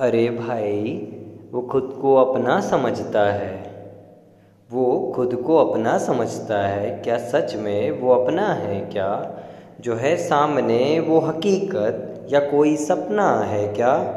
अरे भाई, वो खुद को अपना समझता है। वो खुद को अपना समझता है, क्या सच में वो अपना है क्या? जो है सामने वो हकीकत या कोई सपना है क्या?